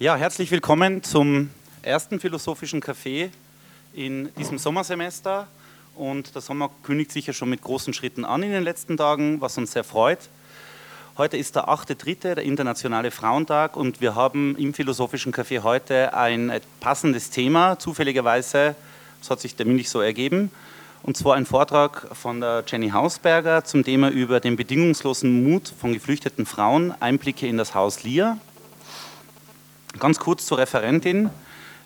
Ja, herzlich willkommen zum ersten philosophischen Café in diesem Sommersemester. Und der Sommer kündigt sich ja schon mit großen Schritten an in den letzten Tagen, was uns sehr freut. Heute ist der 8.3., der Internationale Frauentag, und wir haben im Philosophischen Café heute ein passendes Thema, zufälligerweise, das hat sich terminlich so ergeben, und zwar ein Vortrag von der Jenny Hausberger zum Thema über den bedingungslosen Mut von geflüchteten Frauen, Einblicke in das Haus Lier. Ganz kurz zur Referentin.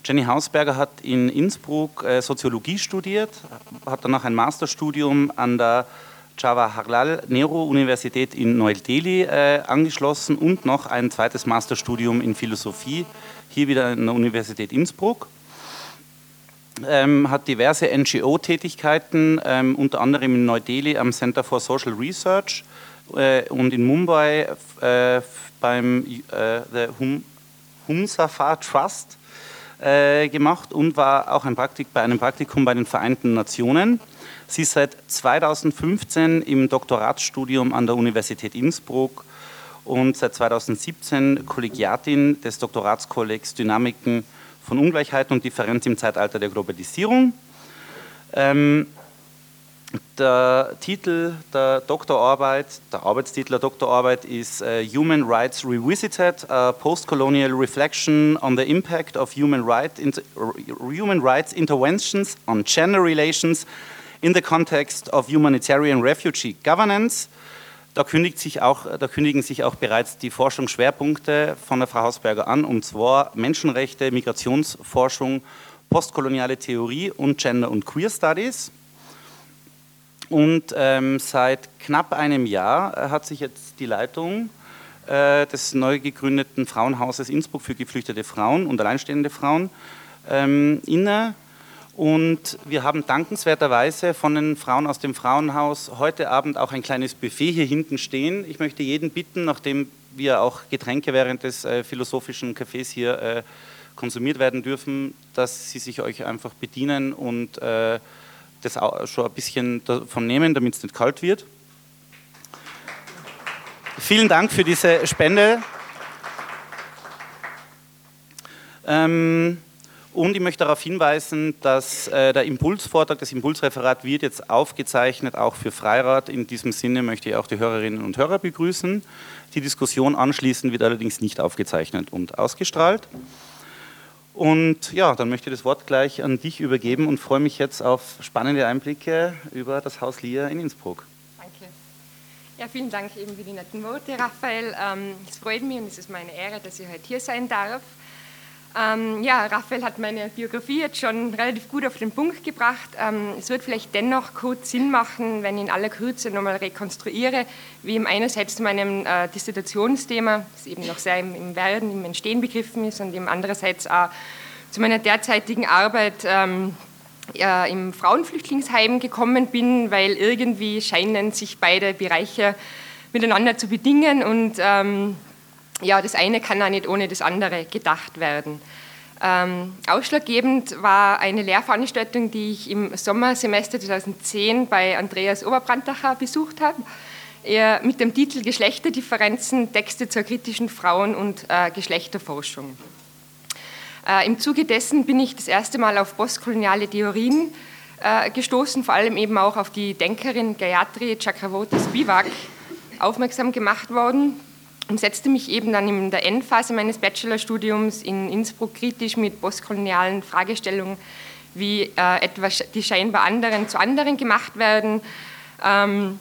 Jenny Hausberger hat in Innsbruck äh, Soziologie studiert, hat danach ein Masterstudium an der Jawaharlal Nehru Universität in Neu-Delhi äh, angeschlossen und noch ein zweites Masterstudium in Philosophie, hier wieder an der Universität Innsbruck. Ähm, hat diverse NGO-Tätigkeiten, ähm, unter anderem in Neu-Delhi am Center for Social Research äh, und in Mumbai äh, beim äh, hum Humsafar Trust äh, gemacht und war auch ein Praktik bei einem Praktikum bei den Vereinten Nationen. Sie ist seit 2015 im Doktoratsstudium an der Universität Innsbruck und seit 2017 Kollegiatin des Doktoratskollegs Dynamiken von Ungleichheit und Differenz im Zeitalter der Globalisierung. Ähm, der Titel der Doktorarbeit, der Arbeitstitel der Doktorarbeit ist uh, Human Rights Revisited, a Postcolonial Reflection on the Impact of Human, right, human Rights Interventions on Gender Relations in the Context of Humanitarian Refugee Governance. Da, auch, da kündigen sich auch bereits die Forschungsschwerpunkte von der Frau Hausberger an, und zwar Menschenrechte, Migrationsforschung, postkoloniale Theorie und Gender- und Queer Studies. Und ähm, seit knapp einem Jahr äh, hat sich jetzt die Leitung äh, des neu gegründeten Frauenhauses Innsbruck für geflüchtete Frauen und alleinstehende Frauen ähm, inne. Und wir haben dankenswerterweise von den Frauen aus dem Frauenhaus heute Abend auch ein kleines Buffet hier hinten stehen. Ich möchte jeden bitten, nachdem wir auch Getränke während des äh, philosophischen Cafés hier äh, konsumiert werden dürfen, dass sie sich euch einfach bedienen und äh, das schon ein bisschen davon nehmen, damit es nicht kalt wird. Vielen Dank für diese Spende. Ähm, und ich möchte darauf hinweisen, dass äh, der Impulsvortrag, das Impulsreferat wird jetzt aufgezeichnet, auch für Freirat. In diesem Sinne möchte ich auch die Hörerinnen und Hörer begrüßen. Die Diskussion anschließend wird allerdings nicht aufgezeichnet und ausgestrahlt. Und ja, dann möchte ich das Wort gleich an dich übergeben und freue mich jetzt auf spannende Einblicke über das Haus Lia in Innsbruck. Danke. Ja, vielen Dank eben für die netten Worte, Raphael. Ähm, es freut mich und es ist meine Ehre, dass ich heute hier sein darf. Ähm, ja, Raphael hat meine Biografie jetzt schon relativ gut auf den Punkt gebracht. Ähm, es wird vielleicht dennoch kurz Sinn machen, wenn ich in aller Kürze nochmal rekonstruiere, wie ihm einerseits zu meinem äh, Dissertationsthema, das eben noch sehr im, im, Werden, im Entstehen begriffen ist, und eben andererseits auch zu meiner derzeitigen Arbeit ähm, ja, im Frauenflüchtlingsheim gekommen bin, weil irgendwie scheinen sich beide Bereiche miteinander zu bedingen und ähm, ja, das eine kann auch nicht ohne das andere gedacht werden. Ähm, ausschlaggebend war eine Lehrveranstaltung, die ich im Sommersemester 2010 bei Andreas Oberbrandacher besucht habe. Er mit dem Titel Geschlechterdifferenzen, Texte zur kritischen Frauen- und äh, Geschlechterforschung. Äh, Im Zuge dessen bin ich das erste Mal auf postkoloniale Theorien äh, gestoßen, vor allem eben auch auf die Denkerin Gayatri Chakravorty Spivak aufmerksam gemacht worden, und setzte mich eben dann in der Endphase meines Bachelorstudiums in Innsbruck kritisch mit postkolonialen Fragestellungen wie äh, etwa die scheinbar anderen zu anderen gemacht werden ähm,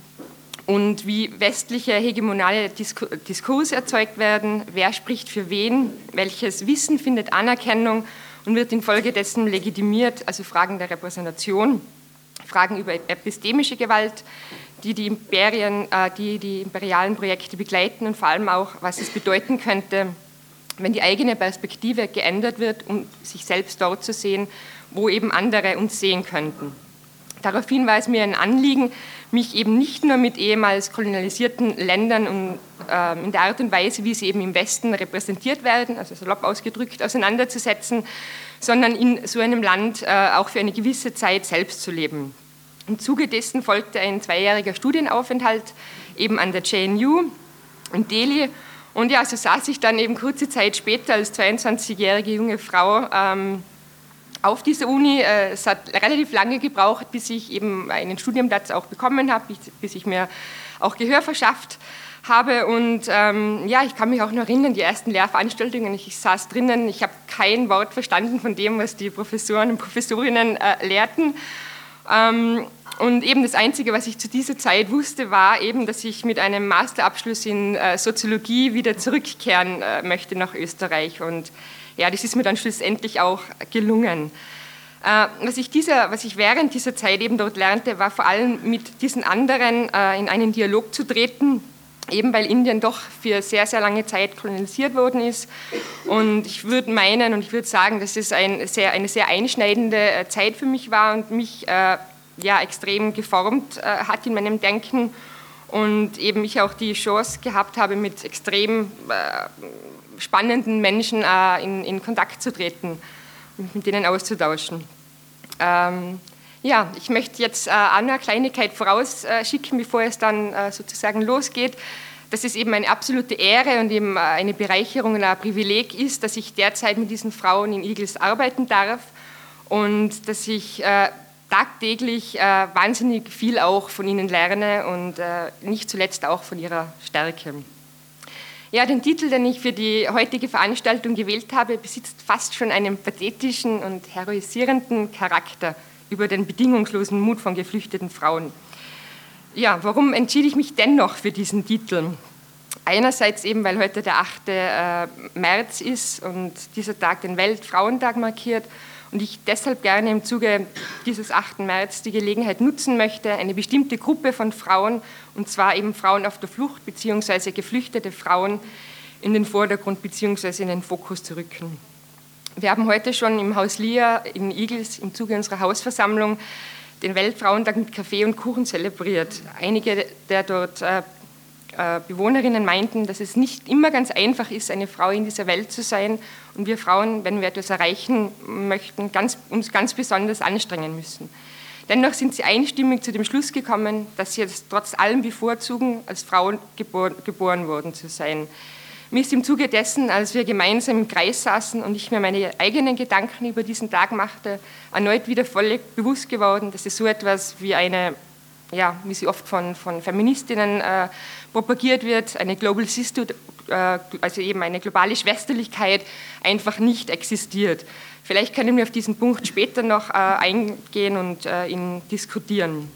und wie westliche hegemonale Diskurs erzeugt werden, wer spricht für wen, welches Wissen findet Anerkennung und wird infolgedessen legitimiert, also Fragen der Repräsentation, Fragen über epistemische Gewalt, die die, Imperien, äh, die die imperialen Projekte begleiten und vor allem auch, was es bedeuten könnte, wenn die eigene Perspektive geändert wird, um sich selbst dort zu sehen, wo eben andere uns sehen könnten. Daraufhin war es mir ein Anliegen, mich eben nicht nur mit ehemals kolonialisierten Ländern und äh, in der Art und Weise, wie sie eben im Westen repräsentiert werden, also salopp ausgedrückt, auseinanderzusetzen, sondern in so einem Land äh, auch für eine gewisse Zeit selbst zu leben. Im Zuge dessen folgte ein zweijähriger Studienaufenthalt eben an der JNU in Delhi Und ja, so saß ich dann eben kurze Zeit später als 22-jährige junge Frau ähm, auf dieser Uni. Äh, es hat relativ lange gebraucht, bis ich eben einen Studienplatz auch bekommen habe, bis, ich mir auch Gehör verschafft habe. Und ähm, ja, ich kann mich auch noch erinnern, die ersten Lehrveranstaltungen, ich, ich saß drinnen, ich habe kein Wort verstanden von dem, was die Professoren und Professorinnen äh, lehrten. Ähm, und eben das Einzige, was ich zu dieser Zeit wusste, war eben, dass ich mit einem Masterabschluss in äh, Soziologie wieder zurückkehren äh, möchte nach Österreich. Und ja, das ist mir dann schlussendlich auch gelungen. Äh, was ich, dieser, was ich während dieser Zeit eben dort lernte, war vor allem mit diesen anderen in einen Dialog zu treten, eben weil Indien doch für sehr, sehr lange Zeit kolonisiert worden ist. Und ich würde meinen und ich würde sagen, dass es ein sehr, eine sehr einschneidende äh, Zeit für mich war und mich äh, ja, extrem geformt äh, hat in meinem Denken und eben ich auch die Chance gehabt habe, mit extrem äh, spannenden Menschen äh, in, in, Kontakt zu treten und mit denen auszutauschen. Ähm, ja, ich möchte jetzt äh, eine Kleinigkeit vorausschicken, bevor es dann äh, sozusagen losgeht. Dass es eben eine absolute Ehre und eben äh, eine Bereicherung und ein Privileg ist, dass ich derzeit mit diesen Frauen in Igels arbeiten darf und dass ich äh, tagtäglich wahnsinnig viel auch von ihnen lerne und nicht zuletzt auch von ihrer Stärke. Ja, den Titel, den ich für die heutige Veranstaltung gewählt habe, besitzt fast schon einen pathetischen und heroisierenden Charakter über den bedingungslosen Mut von geflüchteten Frauen. Ja, warum entschied ich mich dennoch für diesen Titel? Einerseits eben, weil heute der 8. Äh, März ist und dieser Tag den Weltfrauentag markiert und ich deshalb gerne im Zuge dieses 8. März die Gelegenheit nutzen möchte, eine bestimmte Gruppe von Frauen, und zwar eben Frauen auf der Flucht bzw. geflüchtete Frauen, in den Vordergrund bzw. in den Fokus zu rücken. Wir haben heute schon im Haus Lia in Igels im Zuge unserer Hausversammlung den Weltfrauentag mit Kaffee und Kuchen zelebriert. Einige der dort äh, äh, Bewohnerinnen meinten, dass es nicht immer ganz einfach ist, eine Frau in dieser Welt zu sein und wir Frauen, wenn wir etwas erreichen möchten, ganz, uns ganz besonders anstrengen müssen. Dennoch sind sie einstimmig zu dem Schluss gekommen, dass sie es trotz allem bevorzugen, als Frau geboren, geboren worden zu sein. Mir ist im Zuge dessen, als wir gemeinsam im Kreis saßen und ich mir meine eigenen Gedanken über diesen Tag machte, erneut wieder völlig bewusst geworden, dass es so etwas wie eine ja, wie sie oft von, von Feministinnen äh, propagiert wird, eine Global Sisterhood, äh, also eben eine globale Schwesterlichkeit, einfach nicht existiert. Vielleicht können wir auf diesen Punkt später noch äh, eingehen und äh, ihn diskutieren.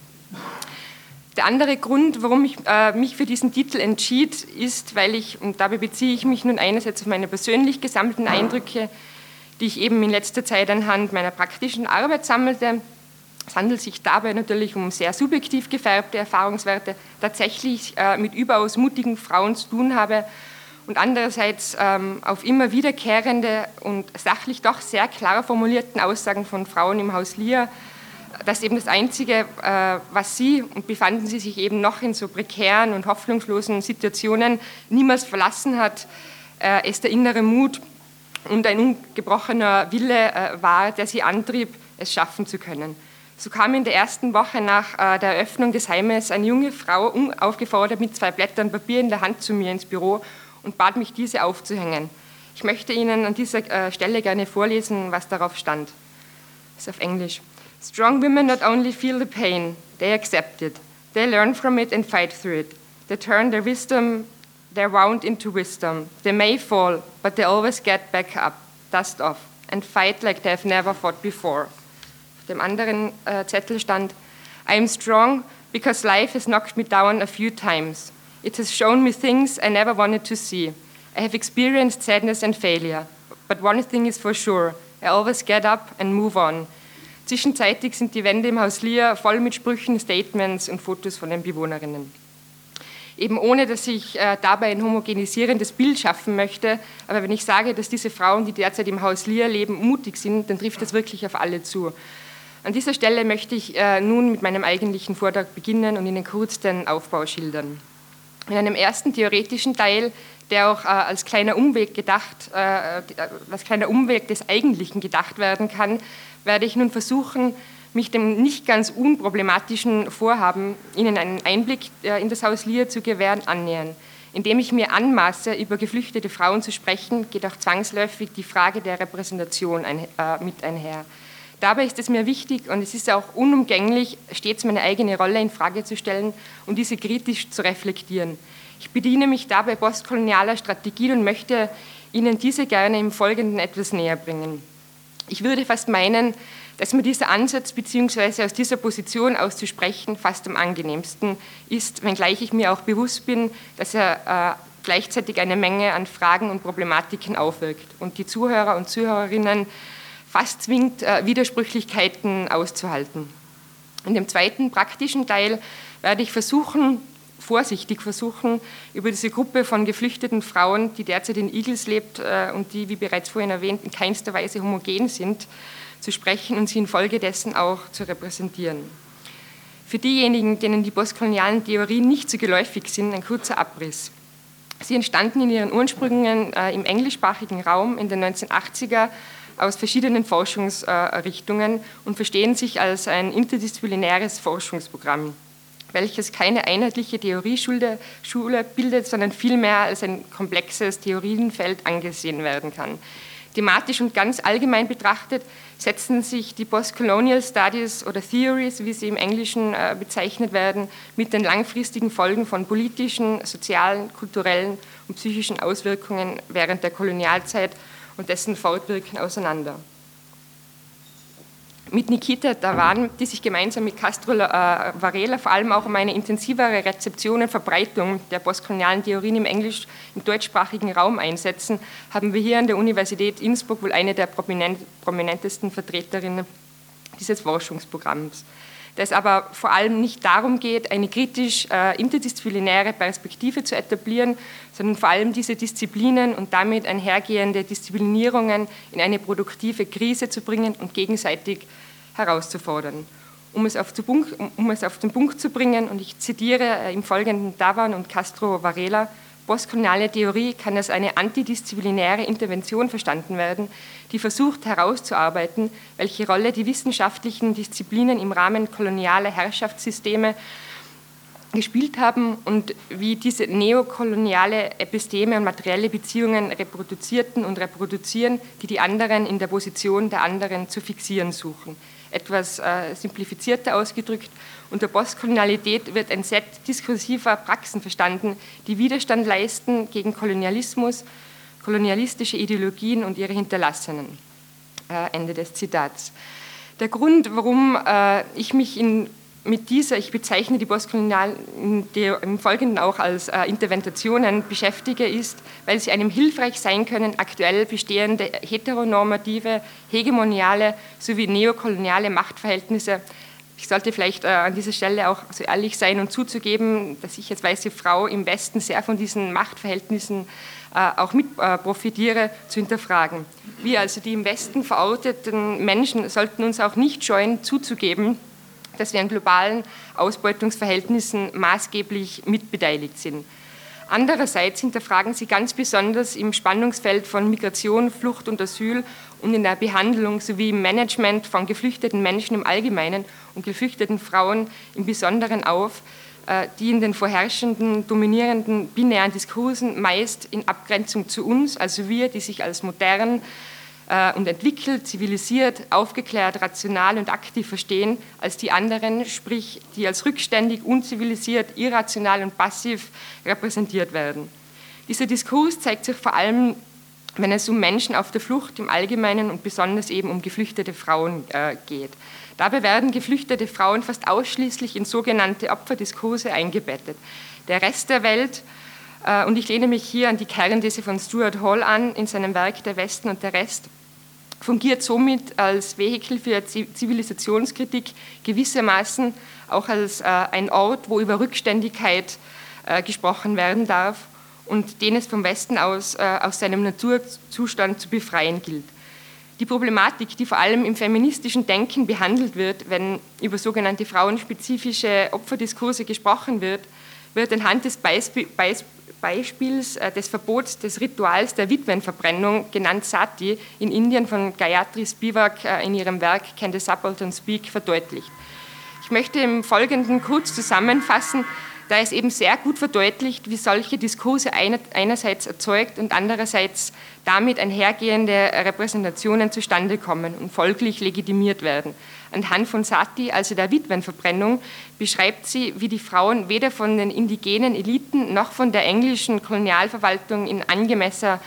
Der andere Grund, warum ich äh, mich für diesen Titel entschied, ist, weil ich, und dabei beziehe ich mich nun einerseits auf meine persönlich gesammelten Eindrücke, die ich eben in letzter Zeit anhand meiner praktischen Arbeit sammelte, es handelt sich dabei natürlich um sehr subjektiv gefärbte Erfahrungswerte, tatsächlich äh, mit überaus mutigen Frauen zu tun habe und andererseits ähm, auf immer wiederkehrende und sachlich doch sehr klar formulierten Aussagen von Frauen im Haus Lier, dass eben das Einzige, äh, was sie, und befanden sie sich eben noch in so prekären und hoffnungslosen Situationen, niemals verlassen hat, äh, es der innere Mut und ein ungebrochener Wille äh, war, der sie antrieb, es schaffen zu können. So kam in der ersten Woche nach der Eröffnung des Heimes eine junge Frau unaufgefordert mit zwei Blättern Papier in der Hand zu mir ins Büro und bat mich, diese aufzuhängen. Ich möchte Ihnen an dieser Stelle gerne vorlesen, was darauf stand. Das ist auf Englisch. Strong women not only feel the pain, they accept it. They learn from it and fight through it. They turn their wisdom, their wound into wisdom. They may fall, but they always get back up, dust off, and fight like they have never fought before dem anderen äh, Zettel stand, I am strong because life has knocked me down a few times. It has shown me things I never wanted to see. I have experienced sadness and failure. But one thing is for sure, I always get up and move on. Zwischenzeitlich sind die Wände im Haus Lear voll mit Sprüchen, Statements und Fotos von den Bewohnerinnen. Eben ohne, dass ich äh, dabei ein homogenisierendes Bild schaffen möchte, aber wenn ich sage, dass diese Frauen, die derzeit im Haus Lear leben, mutig sind, dann trifft das wirklich auf alle zu. An dieser Stelle möchte ich äh, nun mit meinem eigentlichen Vortrag beginnen und Ihnen kurz den Aufbau schildern. In einem ersten theoretischen Teil, der auch äh, als kleiner Umweg gedacht, als kleiner Umweg des Eigentlichen gedacht werden kann, werde ich nun versuchen, mich dem nicht ganz unproblematischen Vorhaben, Ihnen einen Einblick in das Haus Lier zu gewähren, annähern. Indem ich mir anmaße, über geflüchtete Frauen zu sprechen, geht auch zwangsläufig die Frage der Repräsentation ein, äh, mit einher. Dabei ist es mir wichtig und es ist auch unumgänglich, stets meine eigene Rolle in Frage zu stellen und diese kritisch zu reflektieren. Ich bediene mich dabei postkolonialer Strategien und möchte Ihnen diese gerne im Folgenden etwas näher bringen. Ich würde fast meinen, dass mir dieser Ansatz bzw. aus dieser Position auszusprechen fast am angenehmsten ist, wenngleich ich mir auch bewusst bin, dass er äh, gleichzeitig eine Menge an Fragen und Problematiken aufwirkt und die Zuhörer und Zuhörerinnen fast zwingt, äh, Widersprüchlichkeiten auszuhalten. In dem zweiten praktischen Teil werde ich versuchen, vorsichtig versuchen, über diese Gruppe von geflüchteten Frauen, die derzeit in Igels lebt äh, und die, wie bereits vorhin erwähnt, in keinster Weise homogen sind, zu sprechen und sie infolgedessen auch zu repräsentieren. Für diejenigen, denen die postkolonialen Theorien nicht so geläufig sind, ein kurzer Abriss. Sie entstanden in ihren Ursprüngen äh, im englischsprachigen Raum in den 1980er aus verschiedenen Forschungsrichtungen und verstehen sich als ein interdisziplinäres Forschungsprogramm welches keine einheitliche Theorieschule bildet, sondern vielmehr als ein komplexes Theorienfeld angesehen werden kann. Thematisch und ganz allgemein betrachtet setzen sich die Postcolonial Studies oder Theories, wie sie im Englischen äh, bezeichnet werden, mit den langfristigen Folgen von politischen, sozialen, kulturellen und psychischen Auswirkungen während der Kolonialzeit und dessen Fortwirken auseinander mit Nikita Davan, die sich gemeinsam mit Castro äh, Varela vor allem auch um eine intensivere Rezeption und Verbreitung der postkolonialen Theorien im englisch, im deutschsprachigen Raum einsetzen, haben wir hier an der Universität Innsbruck wohl eine der prominentesten Vertreterinnen dieses Forschungsprogramms. Da es aber vor allem nicht darum geht, eine kritisch äh, interdisziplinäre Perspektive zu etablieren, sondern vor allem diese Disziplinen und damit einhergehende Disziplinierungen in eine produktive Krise zu bringen und gegenseitig herauszufordern. Um es, auf den Punkt zu bringen, und ich zitiere äh, im Folgenden Davan und Castro Varela, postkoloniale Theorie kann als eine antidisziplinäre Intervention verstanden werden, die versucht herauszuarbeiten, welche Rolle die wissenschaftlichen Disziplinen im Rahmen kolonialer Herrschaftssysteme gespielt haben und wie diese neokoloniale Episteme und materielle Beziehungen reproduzierten und reproduzieren, die die anderen in der Position der anderen zu fixieren suchen etwas äh, simplifizierter ausgedrückt. Unter Postkolonialität wird ein Set diskursiver Praxen verstanden, die Widerstand leisten gegen Kolonialismus, kolonialistische Ideologien und ihre Hinterlassenen. Äh, Ende des Zitats. Der Grund, warum äh, ich mich in mit dieser, ich bezeichne die Postkolonial im Folgenden auch als äh, Interventionen beschäftige, ist, weil sie einem hilfreich sein können, aktuell bestehende heteronormative, hegemoniale sowie neokoloniale Machtverhältnisse ich sollte vielleicht äh, an dieser Stelle auch so ehrlich sein und zuzugeben, dass ich als weiße Frau im Westen sehr von diesen Machtverhältnissen äh, auch mit äh, profitiere, zu hinterfragen. Wir also die im Westen verorteten Menschen sollten uns auch nicht scheuen zuzugeben, dass wir an globalen Ausbeutungsverhältnissen maßgeblich mitbeteiligt sind. Andererseits hinterfragen sie ganz besonders im Spannungsfeld von Migration, Flucht und Asyl und in der Behandlung sowie im Management von geflüchteten Menschen im Allgemeinen und geflüchteten Frauen im Besonderen auf, äh, die in den vorherrschenden, dominierenden binären Diskursen meist in Abgrenzung zu uns, also wir, die sich als modern, und entwickelt, zivilisiert, aufgeklärt, rational und aktiv verstehen als die anderen, sprich die als rückständig, unzivilisiert, irrational und passiv repräsentiert werden. Dieser Diskurs zeigt sich vor allem, wenn es um Menschen auf der Flucht im Allgemeinen und besonders eben um geflüchtete Frauen äh, geht. Dabei werden geflüchtete Frauen fast ausschließlich in sogenannte Opferdiskurse eingebettet. Der Rest der Welt äh, und ich lehne mich hier an die Kernthese von Stuart Hall an in seinem Werk Der Westen und der Rest, fungiert somit als Vehikel für Zivilisationskritik gewissermaßen auch als äh, ein Ort, wo über Rückständigkeit äh, gesprochen werden darf und den es vom Westen aus aus seinem Naturzustand zu befreien gilt. Die Problematik, die vor allem im feministischen Denken behandelt wird, wenn über sogenannte frauenspezifische Opferdiskurse gesprochen wird, wird anhand des Beisp Beispiels äh, des Verbots des Rituals der Witwenverbrennung, genannt Sati, in Indien von Gayatri Spivak äh, in ihrem Werk Can the Subaltern Speak verdeutlicht. Ich möchte im Folgenden kurz zusammenfassen, da es eben sehr gut verdeutlicht, wie solche Diskurse einerseits erzeugt und andererseits damit einhergehende Repräsentationen zustande kommen und folglich legitimiert werden. Anhand von Sati, also der Witwenverbrennung, beschreibt sie, wie die Frauen weder von den indigenen Eliten noch von der englischen Kolonialverwaltung in angemessener,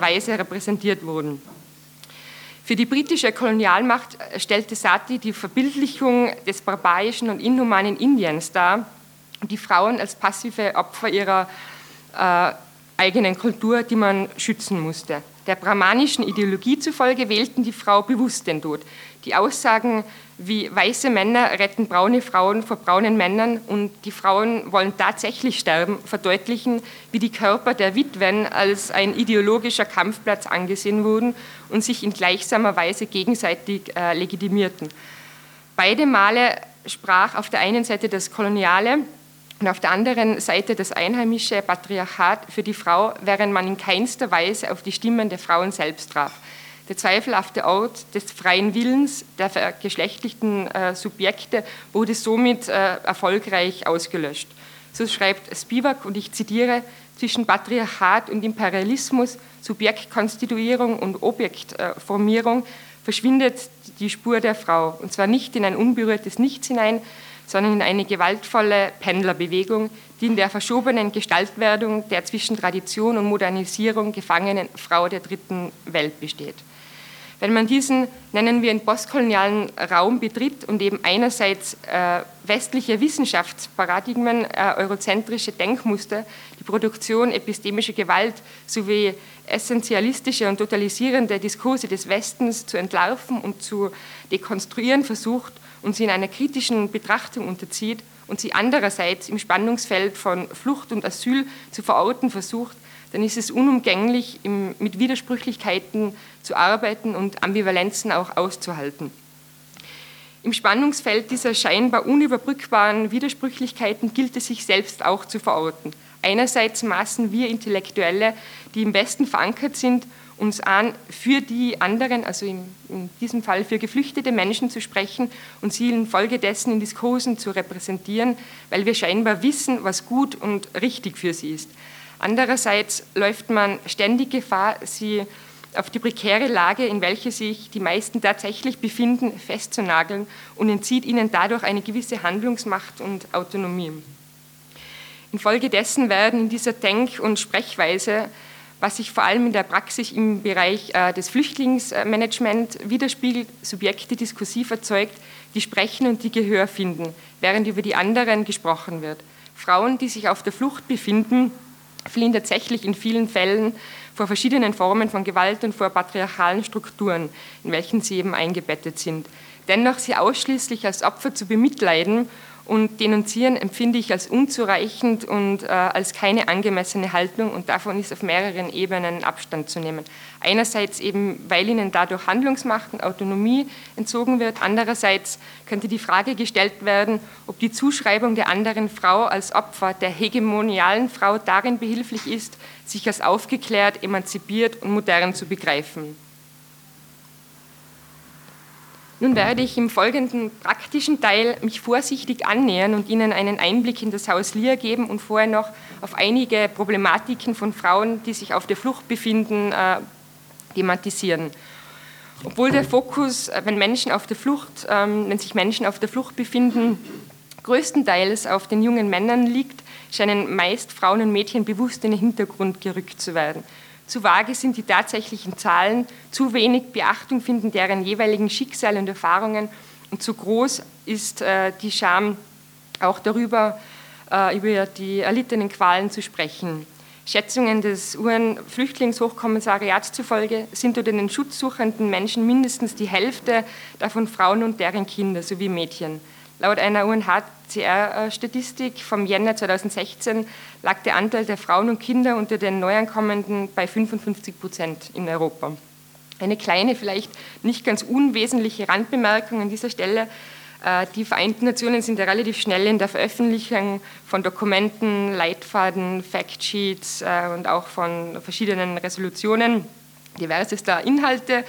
Weise repräsentiert wurden. Für die britische Kolonialmacht stellte Sati die Verbildlichung des barbarischen und inhumanen Indiens dar, die Frauen als passive Opfer ihrer äh, eigenen Kultur, die man schützen musste. Der brahmanischen Ideologie zufolge wählten die Frau bewusst den Tod. Die Aussagen wie weiße Männer retten braune Frauen vor braunen Männern und die Frauen wollen tatsächlich sterben, verdeutlichen, wie die Körper der Witwen als ein ideologischer Kampfplatz angesehen wurden und sich in gleichsamer Weise gegenseitig äh, legitimierten. Beide Male sprach auf der einen Seite das koloniale und auf der anderen Seite das einheimische Patriarchat für die Frau, während man in keinster Weise auf die Stimmen der Frauen selbst traf. Der zweifelhafte Ort des freien Willens der geschlechtlichen äh, Subjekte wurde somit äh, erfolgreich ausgelöscht. So schreibt Spivak, und ich zitiere, zwischen Patriarchat und Imperialismus, Subjektkonstituierung und Objektformierung verschwindet die Spur der Frau, und zwar nicht in ein unberührtes Nichts hinein, sondern in eine gewaltvolle Pendlerbewegung, die in der verschobenen Gestaltwerdung der zwischen Tradition und Modernisierung gefangenen Frau der dritten Welt besteht. Wenn man diesen, nennen wir ihn, postkolonialen Raum betritt und eben einerseits äh, westliche Wissenschaftsparadigmen, äh, eurozentrische Denkmuster, die Produktion epistemischer Gewalt sowie essentialistische und totalisierende Diskurse des Westens zu entlarven und zu dekonstruieren versucht und sie in einer kritischen Betrachtung unterzieht und sie andererseits im Spannungsfeld von Flucht und Asyl zu verorten versucht, dann ist es unumgänglich, mit Widersprüchlichkeiten zu arbeiten und Ambivalenzen auch auszuhalten. Im Spannungsfeld dieser scheinbar unüberbrückbaren Widersprüchlichkeiten gilt es sich selbst auch zu verorten. Einerseits maßen wir Intellektuelle, die im Westen verankert sind, uns an, für die anderen, also in, in, diesem Fall für geflüchtete Menschen zu sprechen und sie infolgedessen in Diskursen zu repräsentieren, weil wir scheinbar wissen, was gut und richtig für sie ist. Andererseits läuft man ständig Gefahr, sie auf die prekäre Lage, in welcher sich die meisten tatsächlich befinden, festzunageln und entzieht ihnen dadurch eine gewisse Handlungsmacht und Autonomie. Infolgedessen werden in dieser Denk- und Sprechweise was sich vor allem in der Praxis im Bereich äh, des Flüchtlingsmanagements widerspiegelt, Subjekte diskursiv erzeugt, die sprechen und die Gehör finden, während über die anderen gesprochen wird. Frauen, die sich auf der Flucht befinden, fliehen tatsächlich in vielen Fällen vor verschiedenen Formen von Gewalt und vor patriarchalen Strukturen, in welchen sie eben eingebettet sind. Dennoch sie ausschließlich als Opfer zu bemitleiden und denunzieren empfinde ich als unzureichend und äh, als keine angemessene Haltung und davon ist auf mehreren Ebenen Abstand zu nehmen. Einerseits eben, weil ihnen dadurch Handlungsmacht und Autonomie entzogen wird. Andererseits könnte die Frage gestellt werden, ob die Zuschreibung der anderen Frau als Opfer der hegemonialen Frau darin behilflich ist, sich als aufgeklärt, emanzipiert und modern zu begreifen. Nun werde ich im folgenden praktischen Teil mich vorsichtig annähern und Ihnen einen Einblick in das Haus Lier geben und vorher noch auf einige Problematiken von Frauen, die sich auf der Flucht befinden, äh, thematisieren. Obwohl der Fokus, äh, wenn Menschen auf der Flucht, ähm, wenn sich Menschen auf der Flucht befinden, größtenteils auf den jungen Männern liegt, scheinen meist Frauen und Mädchen bewusst in den Hintergrund gerückt zu werden. Zu vage sind die tatsächlichen Zahlen, zu wenig Beachtung finden deren jeweiligen Schicksale und Erfahrungen und zu groß ist äh, die Scham auch darüber, äh, über die erlittenen Qualen zu sprechen. Schätzungen des UN-Flüchtlingshochkommissariats zufolge sind unter den schutzsuchenden Menschen mindestens die Hälfte davon Frauen und deren Kinder sowie Mädchen. Laut einer UNHCR-Statistik vom Jänner 2016 lag der Anteil der Frauen und Kinder unter den Neuankommenden bei 55 Prozent in Europa. Eine kleine, vielleicht nicht ganz unwesentliche Randbemerkung an dieser Stelle. Äh, die Vereinten Nationen sind ja relativ schnell in der Veröffentlichung von Dokumenten, Leitfaden, Factsheets äh, und auch von verschiedenen Resolutionen diversester Inhalte.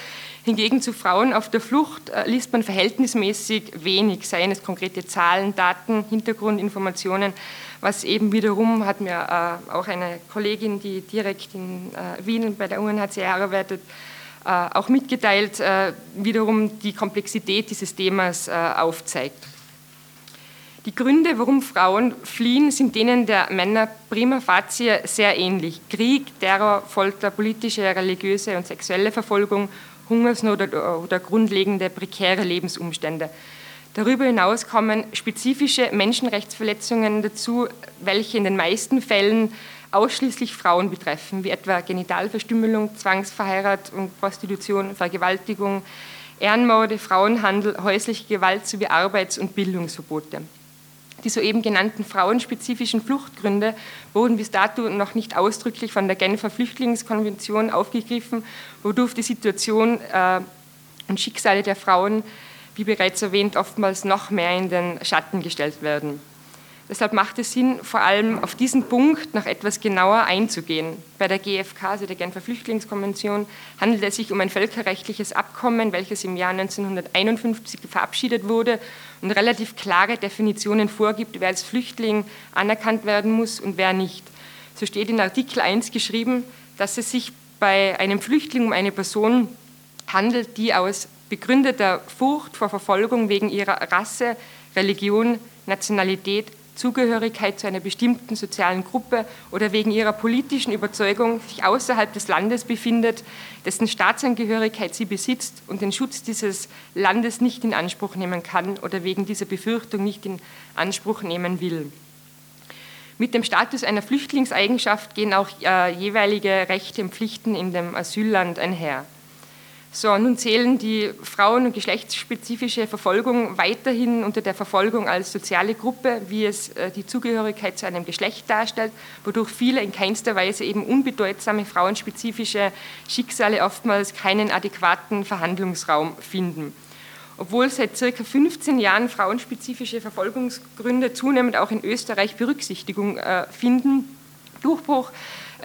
Hingegen zu Frauen auf der Flucht äh, liest man verhältnismäßig wenig, seien es konkrete Zahlen, Daten, Hintergrundinformationen, was eben wiederum hat mir äh, auch eine Kollegin, die direkt in äh, Wien bei der UNHCR arbeitet, auch mitgeteilt, wiederum die Komplexität dieses Themas aufzeigt. Die Gründe, warum Frauen fliehen, sind denen der Männer prima facie sehr ähnlich. Krieg, Terror, Folter, politische, religiöse und sexuelle Verfolgung, Hungersnot oder, oder grundlegende prekäre Lebensumstände. Darüber hinaus kommen spezifische Menschenrechtsverletzungen dazu, welche in den meisten Fällen ausschließlich Frauen betreffen, wie etwa Genitalverstümmelung, Zwangsverheiratung, Prostitution, Vergewaltigung, Ehrenmorde, Frauenhandel, häusliche Gewalt sowie Arbeits- und Bildungsverbote. Die soeben genannten frauenspezifischen Fluchtgründe wurden bis dato noch nicht ausdrücklich von der Genfer Flüchtlingskonvention aufgegriffen, wodurch die Situation äh, und Schicksale der Frauen, wie bereits erwähnt, oftmals noch mehr in den Schatten gestellt werden. Deshalb macht es Sinn, vor allem auf diesen Punkt noch etwas genauer einzugehen. Bei der GfK, also der Genfer Flüchtlingskonvention, handelt es sich um ein völkerrechtliches Abkommen, welches im Jahr 1951 verabschiedet wurde und relativ klare Definitionen vorgibt, wer als Flüchtling anerkannt werden muss und wer nicht. So steht in Artikel 1 geschrieben, dass es sich bei einem Flüchtling um eine Person handelt, die aus begründeter Furcht vor Verfolgung wegen ihrer Rasse, Religion, Nationalität, Zugehörigkeit zu einer bestimmten sozialen Gruppe oder wegen ihrer politischen Überzeugung sich außerhalb des Landes befindet, dessen Staatsangehörigkeit sie besitzt und den Schutz dieses Landes nicht in Anspruch nehmen kann oder wegen dieser Befürchtung nicht in Anspruch nehmen will. Mit dem Status einer Flüchtlingseigenschaft gehen auch äh, jeweilige Rechte und Pflichten in dem Asylland einher. So, nun zählen die Frauen- und geschlechtsspezifische Verfolgung weiterhin unter der Verfolgung als soziale Gruppe, wie es äh, die Zugehörigkeit zu einem Geschlecht darstellt, wodurch viele in keinster Weise eben unbedeutsame frauenspezifische Schicksale oftmals keinen adäquaten Verhandlungsraum finden. Obwohl seit circa 15 Jahren frauenspezifische Verfolgungsgründe zunehmend auch in Österreich Berücksichtigung äh, finden, Durchbruch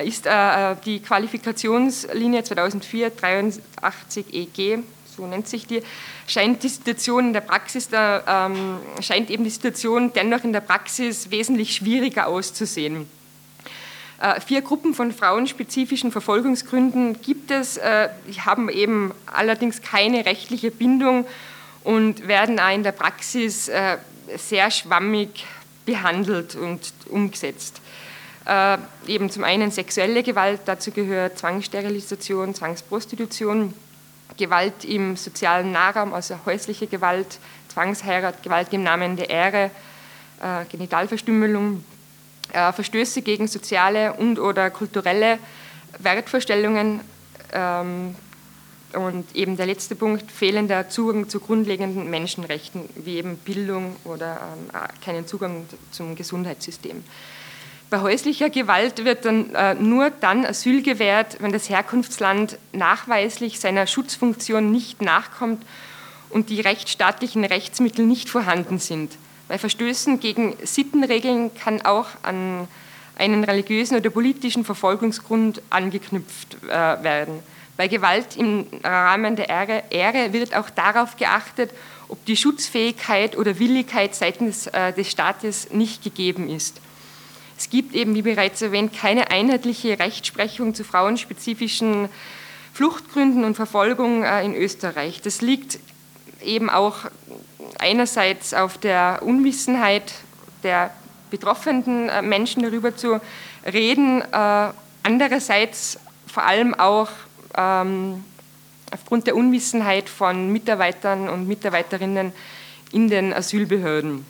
ist äh, die Qualifikationslinie 2004-83 EG, so nennt sich die, scheint die Situation in der Praxis, da, ähm, scheint eben die Situation dennoch in der Praxis wesentlich schwieriger auszusehen. Äh, vier Gruppen von frauenspezifischen Verfolgungsgründen gibt es, äh, haben eben allerdings keine rechtliche Bindung und werden auch in der Praxis äh, sehr schwammig behandelt und umgesetzt. Äh, eben zum einen sexuelle Gewalt, dazu gehört Zwangssterilisation, Zwangsprostitution, Gewalt im sozialen Nahraum, also häusliche Gewalt, Zwangsheirat, Gewalt im Namen der Ehre, äh, Genitalverstümmelung, äh, Verstöße gegen soziale und oder kulturelle Wertvorstellungen ähm, und eben der letzte Punkt, fehlender Zugang zu grundlegenden Menschenrechten wie eben Bildung oder ähm, keinen Zugang zum Gesundheitssystem. Bei häuslicher Gewalt wird dann äh, nur dann Asyl gewährt, wenn das Herkunftsland nachweislich seiner Schutzfunktion nicht nachkommt und die rechtsstaatlichen Rechtsmittel nicht vorhanden sind. Bei Verstößen gegen Sittenregeln kann auch an einen religiösen oder politischen Verfolgungsgrund angeknüpft äh, werden. Bei Gewalt im Rahmen der Ehre, Ehre, wird auch darauf geachtet, ob die Schutzfähigkeit oder Willigkeit seitens äh, des Staates nicht gegeben ist. Es gibt eben, wie bereits erwähnt, keine einheitliche Rechtsprechung zu frauenspezifischen Fluchtgründen und Verfolgung äh, in Österreich. Das liegt eben auch einerseits auf der Unwissenheit der betroffenen äh, Menschen darüber zu reden, äh, andererseits vor allem auch ähm, aufgrund der Unwissenheit von Mitarbeitern und Mitarbeiterinnen in den Asylbehörden.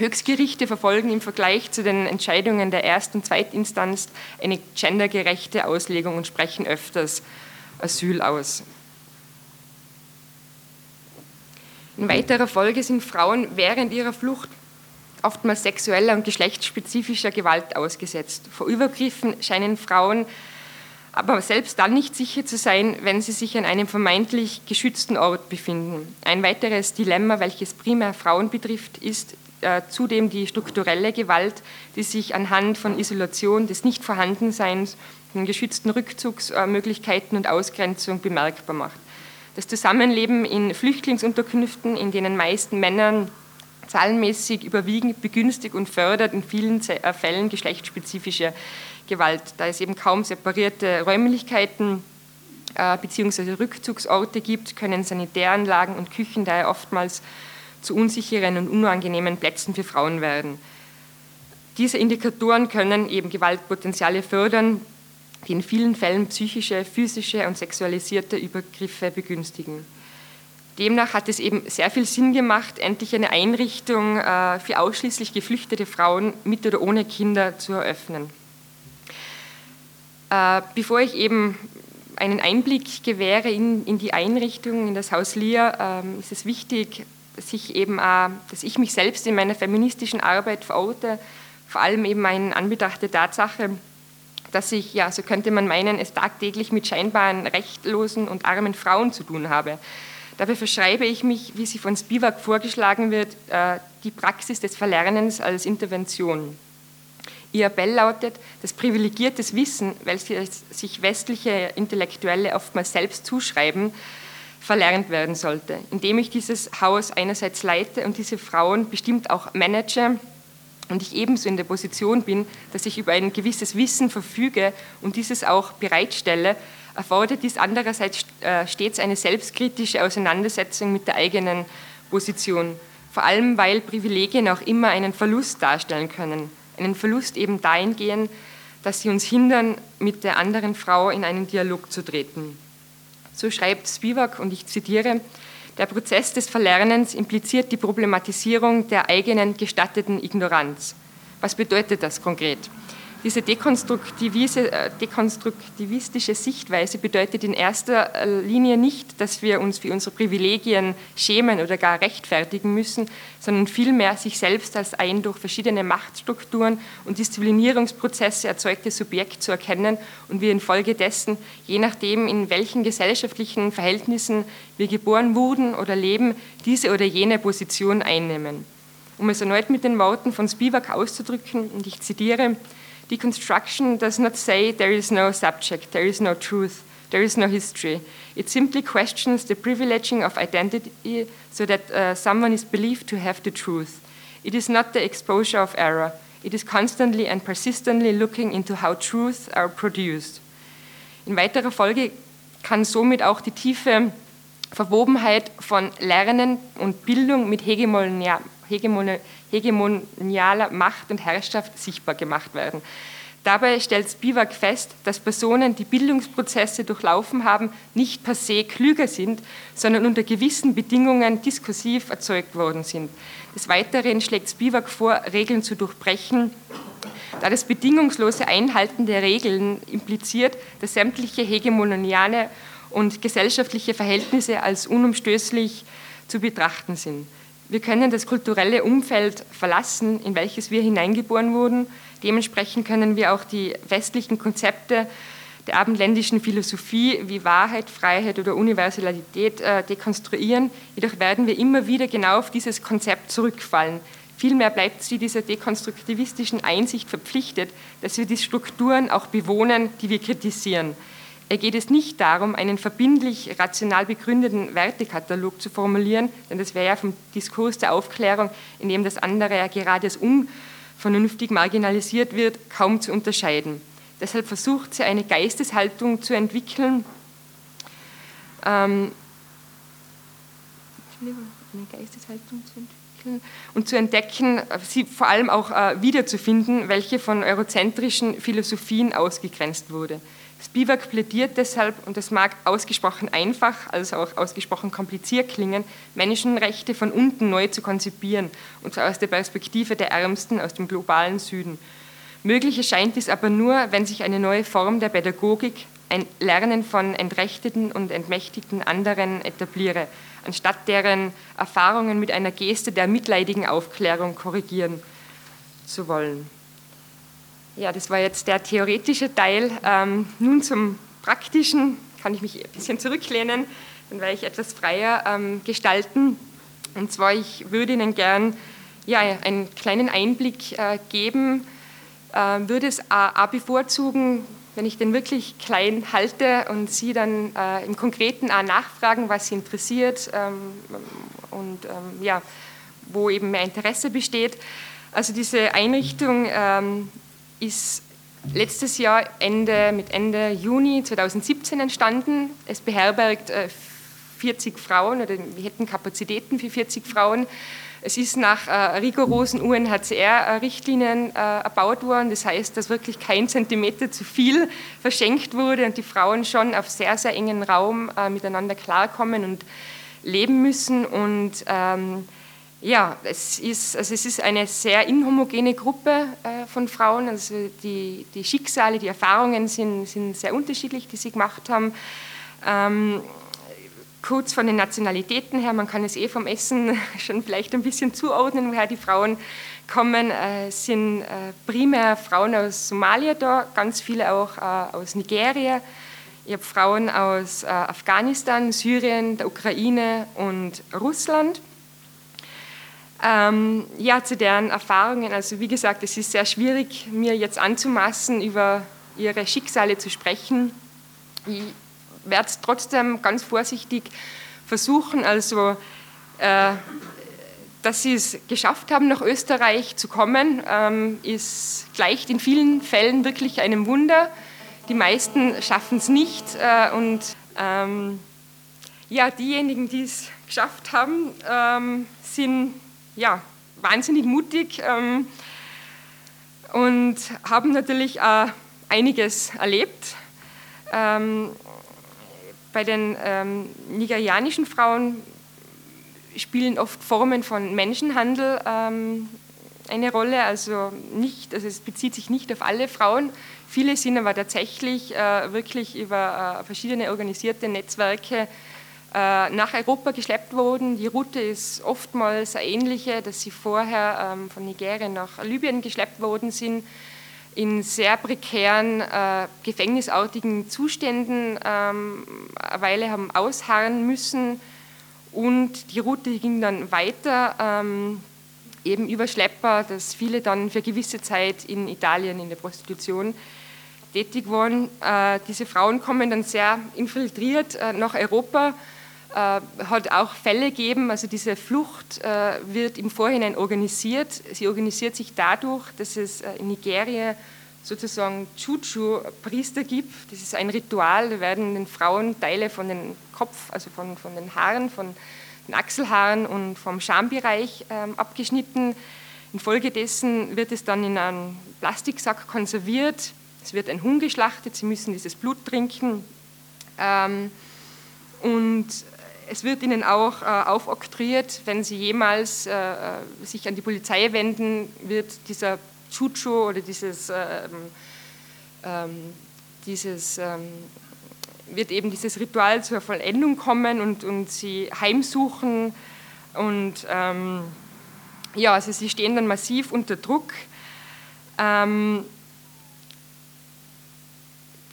Höchstgerichte verfolgen im Vergleich zu den Entscheidungen der Erst- und Zweitinstanz eine gendergerechte Auslegung und sprechen öfters Asyl aus. In weiterer Folge sind Frauen während ihrer Flucht oftmals sexueller und geschlechtsspezifischer Gewalt ausgesetzt. Vor Übergriffen scheinen Frauen aber selbst dann nicht sicher zu sein, wenn sie sich an einem vermeintlich geschützten Ort befinden. Ein weiteres Dilemma, welches primär Frauen betrifft, ist äh, zudem die strukturelle Gewalt, die sich anhand von Isolation, des Nichtvorhandenseins den geschützten Rückzugsmöglichkeiten und Ausgrenzung bemerkbar macht. Das Zusammenleben in Flüchtlingsunterkünften, in denen meisten Männern zahlenmäßig überwiegend begünstigt und fördert in vielen äh, Fällen geschlechtsspezifische Gewalt, da es eben kaum separierte Räumlichkeiten äh, bzw. Rückzugsorte gibt, können Sanitäranlagen und Küchen daher oftmals zu unsicheren und unangenehmen Plätzen für Frauen werden. Diese Indikatoren können eben Gewaltpotenziale fördern, die in vielen Fällen psychische, physische und sexualisierte Übergriffe begünstigen. Demnach hat es eben sehr viel Sinn gemacht, endlich eine Einrichtung äh, für ausschließlich geflüchtete Frauen mit oder ohne Kinder zu eröffnen. Äh, bevor ich eben einen Einblick gewähre in, die Einrichtung, in das Haus Lia, ähm, ist es wichtig, dass ich, eben, dass ich mich selbst in meiner feministischen Arbeit verorte, vor allem eben in Anbetracht der Tatsache, dass ich, ja, so könnte man meinen, es tagtäglich mit scheinbaren rechtlosen und armen Frauen zu tun habe. Dabei verschreibe ich mich, wie sie von Spivak vorgeschlagen wird, äh, die Praxis des Verlernens als Intervention. Ihr Appell lautet, das privilegiertes Wissen, welches sich westliche Intellektuelle oftmals selbst zuschreiben, verlernt werden sollte. Indem ich dieses Haus einerseits leite und diese Frauen bestimmt auch manage und ich ebenso in der Position bin, dass ich über ein gewisses Wissen verfüge und dieses auch bereitstelle, erfordert dies andererseits äh, stets eine selbstkritische Auseinandersetzung mit der eigenen Position, vor allem weil Privilegien auch immer einen Verlust darstellen können. Einen Verlust eben dahingehend, dass sie uns hindern, mit der anderen Frau in einen Dialog zu treten. So schreibt Spivak, und ich zitiere, der Prozess des Verlernens impliziert die Problematisierung der eigenen gestatteten Ignoranz. Was bedeutet das konkret? Diese äh, dekonstruktivistische Sichtweise bedeutet in erster äh, Linie nicht, dass wir uns für unsere Privilegien schämen oder gar rechtfertigen müssen, sondern vielmehr sich selbst als ein durch verschiedene Machtstrukturen und Disziplinierungsprozesse erzeugtes Subjekt zu erkennen und wir infolgedessen, je nachdem, in welchen gesellschaftlichen Verhältnissen wir geboren wurden oder leben, diese oder jene Position einnehmen. Um es erneut mit den Worten von Spivak auszudrücken, und ich zitiere, Deconstruction does not say there is no subject, there is no truth, there is no history. It simply questions the privileging of identity so that uh, someone is believed to have the truth. It is not the exposure of error. It is constantly and persistently looking into how truths are produced. In weiterer Folge kann somit auch die tiefe Verwobenheit von Lernen und Bildung mit hegemonialer Macht und Herrschaft sichtbar gemacht werden. Dabei stellt Spivak fest, dass Personen, die Bildungsprozesse durchlaufen haben, nicht per se klüger sind, sondern unter gewissen Bedingungen diskursiv erzeugt worden sind. Des Weiteren schlägt Spivak vor, Regeln zu durchbrechen, da das bedingungslose Einhalten der Regeln impliziert, dass sämtliche hegemoniale und gesellschaftliche Verhältnisse als unumstößlich zu betrachten sind. Wir können das kulturelle Umfeld verlassen, in welches wir hineingeboren wurden. Dementsprechend können wir auch die westlichen Konzepte der abendländischen Philosophie wie Wahrheit, Freiheit oder Universalität äh, dekonstruieren. Jedoch werden wir immer wieder genau auf dieses Konzept zurückfallen. Vielmehr bleibt sie dieser dekonstruktivistischen Einsicht verpflichtet, dass wir die Strukturen auch bewohnen, die wir kritisieren. Er geht es nicht darum, einen verbindlich rational begründeten Wertekatalog zu formulieren, denn das wäre ja vom Diskurs der Aufklärung, in dem das andere ja gerade als unvernünftig marginalisiert wird, kaum zu unterscheiden. Deshalb versucht sie eine Geisteshaltung zu entwickeln, ähm, eine Geisteshaltung zu entwickeln und zu entdecken, sie vor allem auch äh, wiederzufinden, welche von eurozentrischen Philosophien ausgegrenzt wurde. Spivak plädiert deshalb, und das mag ausgesprochen einfach, also auch ausgesprochen kompliziert klingen, Menschenrechte von unten neu zu konzipieren, und zwar aus der Perspektive der Ärmsten aus dem globalen Süden. Möglich erscheint dies aber nur, wenn sich eine neue Form der Pädagogik, ein Lernen von entrechteten und entmächtigten anderen etabliere, anstatt deren Erfahrungen mit einer Geste der mitleidigen Aufklärung korrigieren zu wollen. Ja, das war jetzt der theoretische Teil. Ähm, nun zum praktischen kann ich mich ein bisschen zurücklehnen, dann werde ich etwas freier ähm, gestalten. Und zwar, ich würde Ihnen gern ja, einen kleinen Einblick äh, geben, äh, würde es a, a bevorzugen, wenn ich den wirklich klein halte und sie dann äh, im Konkreten auch nachfragen, was sie interessiert ähm, und ähm, ja, wo eben mehr Interesse besteht. Also diese Einrichtung ähm, ist letztes Jahr Ende, mit Ende Juni 2017 entstanden. Es beherbergt äh, 40 Frauen oder wir hätten Kapazitäten für 40 Frauen. Es ist nach äh, rigorosen UNHCR-Richtlinien äh, erbaut worden. Das heißt, dass wirklich kein Zentimeter zu viel verschenkt wurde und die Frauen schon auf sehr, sehr engen Raum äh, miteinander klarkommen und leben müssen. Und ähm, ja, es ist, also es ist eine sehr inhomogene Gruppe äh, von Frauen. Also die, die Schicksale, die Erfahrungen sind, sind sehr unterschiedlich, die sie gemacht haben. Ähm, kurz von den Nationalitäten her, man kann es eh vom Essen schon vielleicht ein bisschen zuordnen, woher die Frauen kommen, äh, sind äh, primär Frauen aus Somalia da, ganz viele auch äh, aus Nigeria. Ich habe Frauen aus äh, Afghanistan, Syrien, der Ukraine und Russland. Ähm, ja, zu deren Erfahrungen. Also wie gesagt, es ist sehr schwierig, mir jetzt anzumaßen, über ihre Schicksale zu sprechen. Ich werde es trotzdem ganz vorsichtig versuchen. Also, äh, dass sie es geschafft haben, nach Österreich zu kommen, ähm, ist gleicht in vielen Fällen wirklich einem Wunder. Die meisten schaffen es nicht. Äh, und ähm, ja, diejenigen, die es geschafft haben, ähm, sind ja, wahnsinnig mutig ähm, und haben natürlich auch einiges erlebt. Ähm, bei den ähm, nigerianischen Frauen spielen oft Formen von Menschenhandel ähm, eine Rolle, also, nicht, also es bezieht sich nicht auf alle Frauen. Viele sind aber tatsächlich äh, wirklich über äh, verschiedene organisierte Netzwerke äh, nach Europa geschleppt wurden. Die Route ist oftmals eine ähnliche, dass sie vorher ähm, von Nigeria nach Libyen geschleppt worden sind, in sehr prekären, äh, gefängnisartigen Zuständen ähm, eine Weile haben ausharren müssen. Und die Route ging dann weiter, ähm, eben über Schlepper, dass viele dann für gewisse Zeit in Italien in der Prostitution tätig waren. Äh, diese Frauen kommen dann sehr infiltriert nach Europa äh, hat auch Fälle gegeben, also diese Flucht äh, wird im Vorhinein organisiert. Sie organisiert sich dadurch, dass es äh, in Nigeria sozusagen Chuchu-Priester gibt. Das ist ein Ritual, da werden den Frauen Teile von den Kopf, also von, von den Haaren, von den Achselhaaren und vom Schambereich ähm, abgeschnitten. Infolgedessen wird es dann in einem Plastiksack konserviert. Es wird ein Huhn geschlachtet, sie müssen dieses Blut trinken. Ähm, und es wird ihnen auch äh, aufoktroyiert, wenn sie jemals äh, äh, sich an die Polizei wenden, wird dieser Chucho oder dieses, ähm, ähm, dieses ähm, wird eben dieses Ritual zur Vollendung kommen und, und sie heimsuchen und ähm, ja, also sie stehen dann massiv unter Druck. Ähm,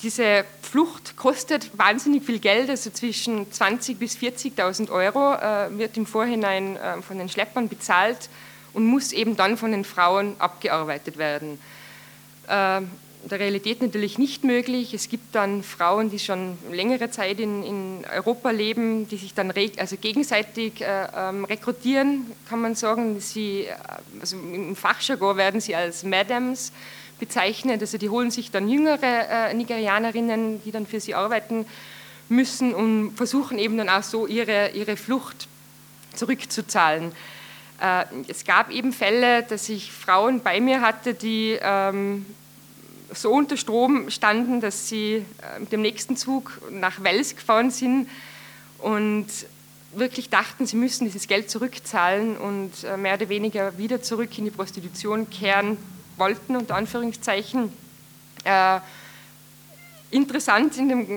diese Flucht kostet wahnsinnig viel Geld, also zwischen 20.000 bis 40.000 Euro äh, wird im Vorhinein äh, von den Schleppern bezahlt und muss eben dann von den Frauen abgearbeitet werden. Äh, der Realität natürlich nicht möglich. Es gibt dann Frauen, die schon längere Zeit in, in Europa leben, die sich dann also gegenseitig äh, ähm, rekrutieren, kann man sagen. Sie, äh, also Im Fachjargon werden sie als Madams bezeichnet. Also die holen sich dann jüngere äh, Nigerianerinnen, die dann für sie arbeiten müssen und versuchen eben dann auch so ihre, ihre Flucht zurückzuzahlen. Äh, es gab eben Fälle, dass ich Frauen bei mir hatte, die ähm, so unter Strom standen, dass sie äh, mit dem nächsten Zug nach Wels gefahren sind und wirklich dachten, sie müssen dieses Geld zurückzahlen und mehr oder weniger wieder zurück in die Prostitution kehren wollten, unter Anführungszeichen. Äh, interessant in, dem,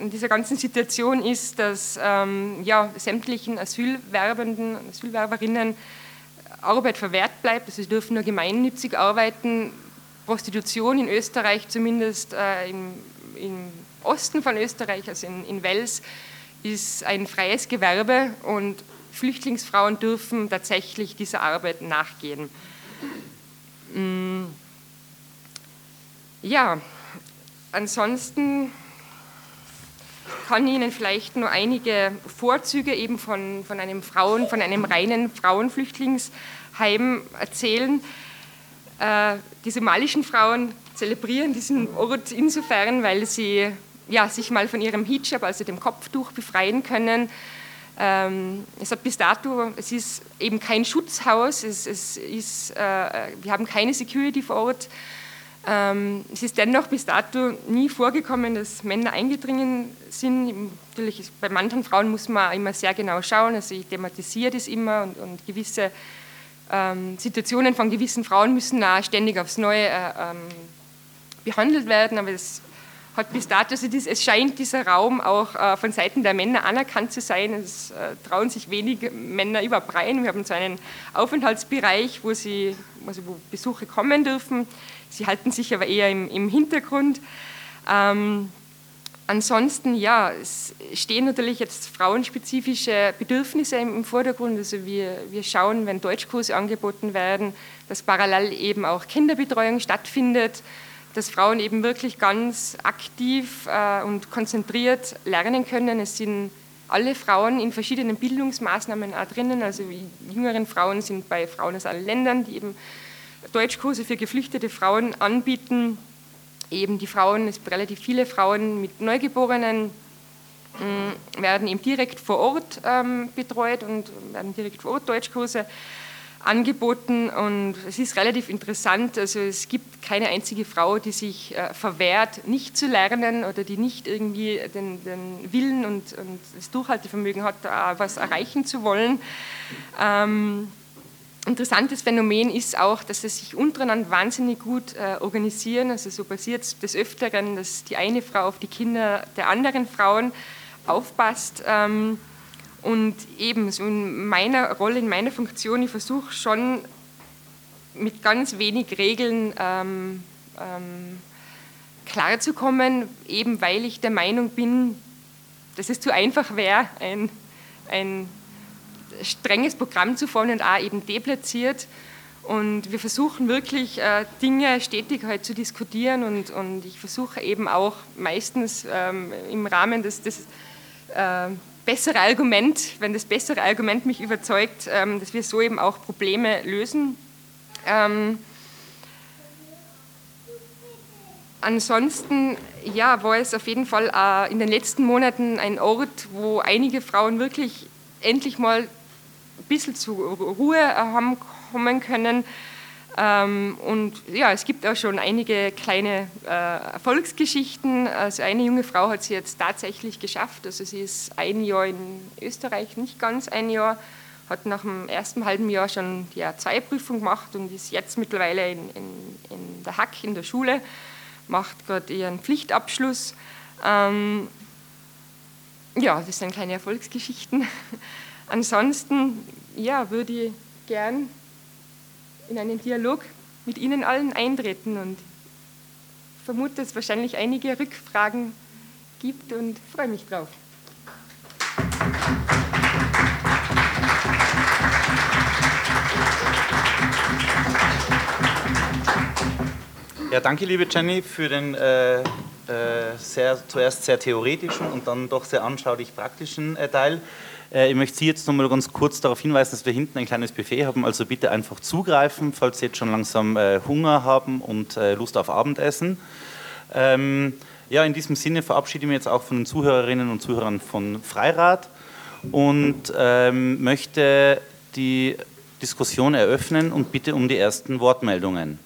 in, dieser ganzen Situation ist, dass ähm, ja, sämtlichen Asylwerbenden Asylwerberinnen Arbeit verwehrt bleibt, also sie dürfen nur gemeinnützig arbeiten. Prostitution in Österreich, zumindest äh, im, im, Osten von Österreich, also in, in Wels, ist ein freies Gewerbe und Flüchtlingsfrauen dürfen tatsächlich dieser Arbeit nachgehen. Mm. Ja, ansonsten kann ich Ihnen vielleicht nur einige Vorzüge eben von, von einem Frauen, von einem reinen Frauenflüchtlingsheim erzählen. Äh, die somalischen Frauen zelebrieren diesen Ort insofern, weil sie ja, sich mal von ihrem Hijab, also dem Kopftuch, befreien können. Ähm, es hat bis dato, es ist eben kein Schutzhaus, es, es ist, äh, wir haben keine Security vor Ort. Ähm, es ist dennoch bis dato nie vorgekommen, dass Männer eingedringen sind. Natürlich bei manchen Frauen muss man immer sehr genau schauen, also ich thematisiere das immer und, und gewisse ähm, Situationen von gewissen Frauen müssen auch ständig aufs Neue äh, behandelt werden, aber es hat bis dato, also dies, es scheint dieser Raum auch äh, von Seiten der Männer anerkannt zu sein. Es äh, trauen sich wenig Männer überhaupt rein. Wir haben so einen Aufenthaltsbereich, wo, sie, also wo Besuche kommen dürfen. Sie halten sich aber eher im, im Hintergrund. Ähm, ansonsten, ja, es stehen natürlich jetzt frauenspezifische Bedürfnisse im, im Vordergrund. Also wir, wir schauen, wenn Deutschkurse angeboten werden, dass parallel eben auch Kinderbetreuung stattfindet dass Frauen eben wirklich ganz aktiv äh, und konzentriert lernen können. Es sind alle Frauen in verschiedenen Bildungsmaßnahmen auch drinnen. Also die jüngeren Frauen sind bei Frauen aus allen Ländern, die eben Deutschkurse für geflüchtete Frauen anbieten. Eben die Frauen, es gibt relativ viele Frauen mit Neugeborenen, mh, mm, werden eben direkt vor Ort ähm, betreut und werden direkt vor Ort Deutschkurse angeboten und es ist relativ interessant. Also es gibt keine einzige Frau, die sich äh, verwehrt, nicht zu lernen oder die nicht irgendwie den, den Willen und, und, das Durchhaltevermögen hat, was erreichen zu wollen. Ähm, interessantes Phänomen ist auch, dass sie sich untereinander wahnsinnig gut äh, organisieren. Also so passiert des Öfteren, dass die eine Frau auf die Kinder der anderen Frauen aufpasst. Ähm, und eben so in meiner Rolle, in meiner Funktion, ich versuche schon mit ganz wenig Regeln ähm, ähm, klarzukommen, eben weil ich der Meinung bin, dass es zu einfach wäre, ein, ein strenges Programm zu fahren und auch eben deplatziert. Und wir versuchen wirklich äh, Dinge stetig halt zu diskutieren und, und ich versuche eben auch meistens ähm, im Rahmen des, des äh, bessere Argument, wenn das bessere Argument mich überzeugt, ähm, dass wir so eben auch Probleme lösen. Ähm, ansonsten ja, war es auf jeden Fall äh, in den letzten Monaten ein Ort, wo einige Frauen wirklich endlich mal ein bisschen zur Ruhe haben kommen können ähm, und ja, es gibt auch schon einige kleine äh, Erfolgsgeschichten. Also eine junge Frau hat sie jetzt tatsächlich geschafft. Also sie ist ein Jahr in Österreich, nicht ganz ein Jahr, hat nach dem ersten halben Jahr schon die A2-Prüfung gemacht und ist jetzt mittlerweile in, in, in der Hack in der Schule, macht gerade ihren Pflichtabschluss. Ähm, ja, das sind kleine Erfolgsgeschichten. Ansonsten ja, würde ich gern in einen Dialog mit Ihnen allen eintreten und vermute, dass es wahrscheinlich einige Rückfragen gibt und freue mich drauf. Ja, danke, liebe Jenny, für den äh, äh, sehr, zuerst sehr theoretischen und dann doch sehr anschaulich praktischen äh, Teil. Äh, ich möchte Sie jetzt noch mal ganz kurz darauf hinweisen, dass wir hinten ein kleines Buffet haben, also bitte einfach zugreifen, falls Sie jetzt schon langsam äh, Hunger haben und äh, Lust auf Abendessen. Ähm, ja, in diesem Sinne verabschiede ich mich jetzt auch von den Zuhörerinnen und Zuhörern von Freirad und ähm, möchte die Diskussion eröffnen und bitte um die ersten Wortmeldungen.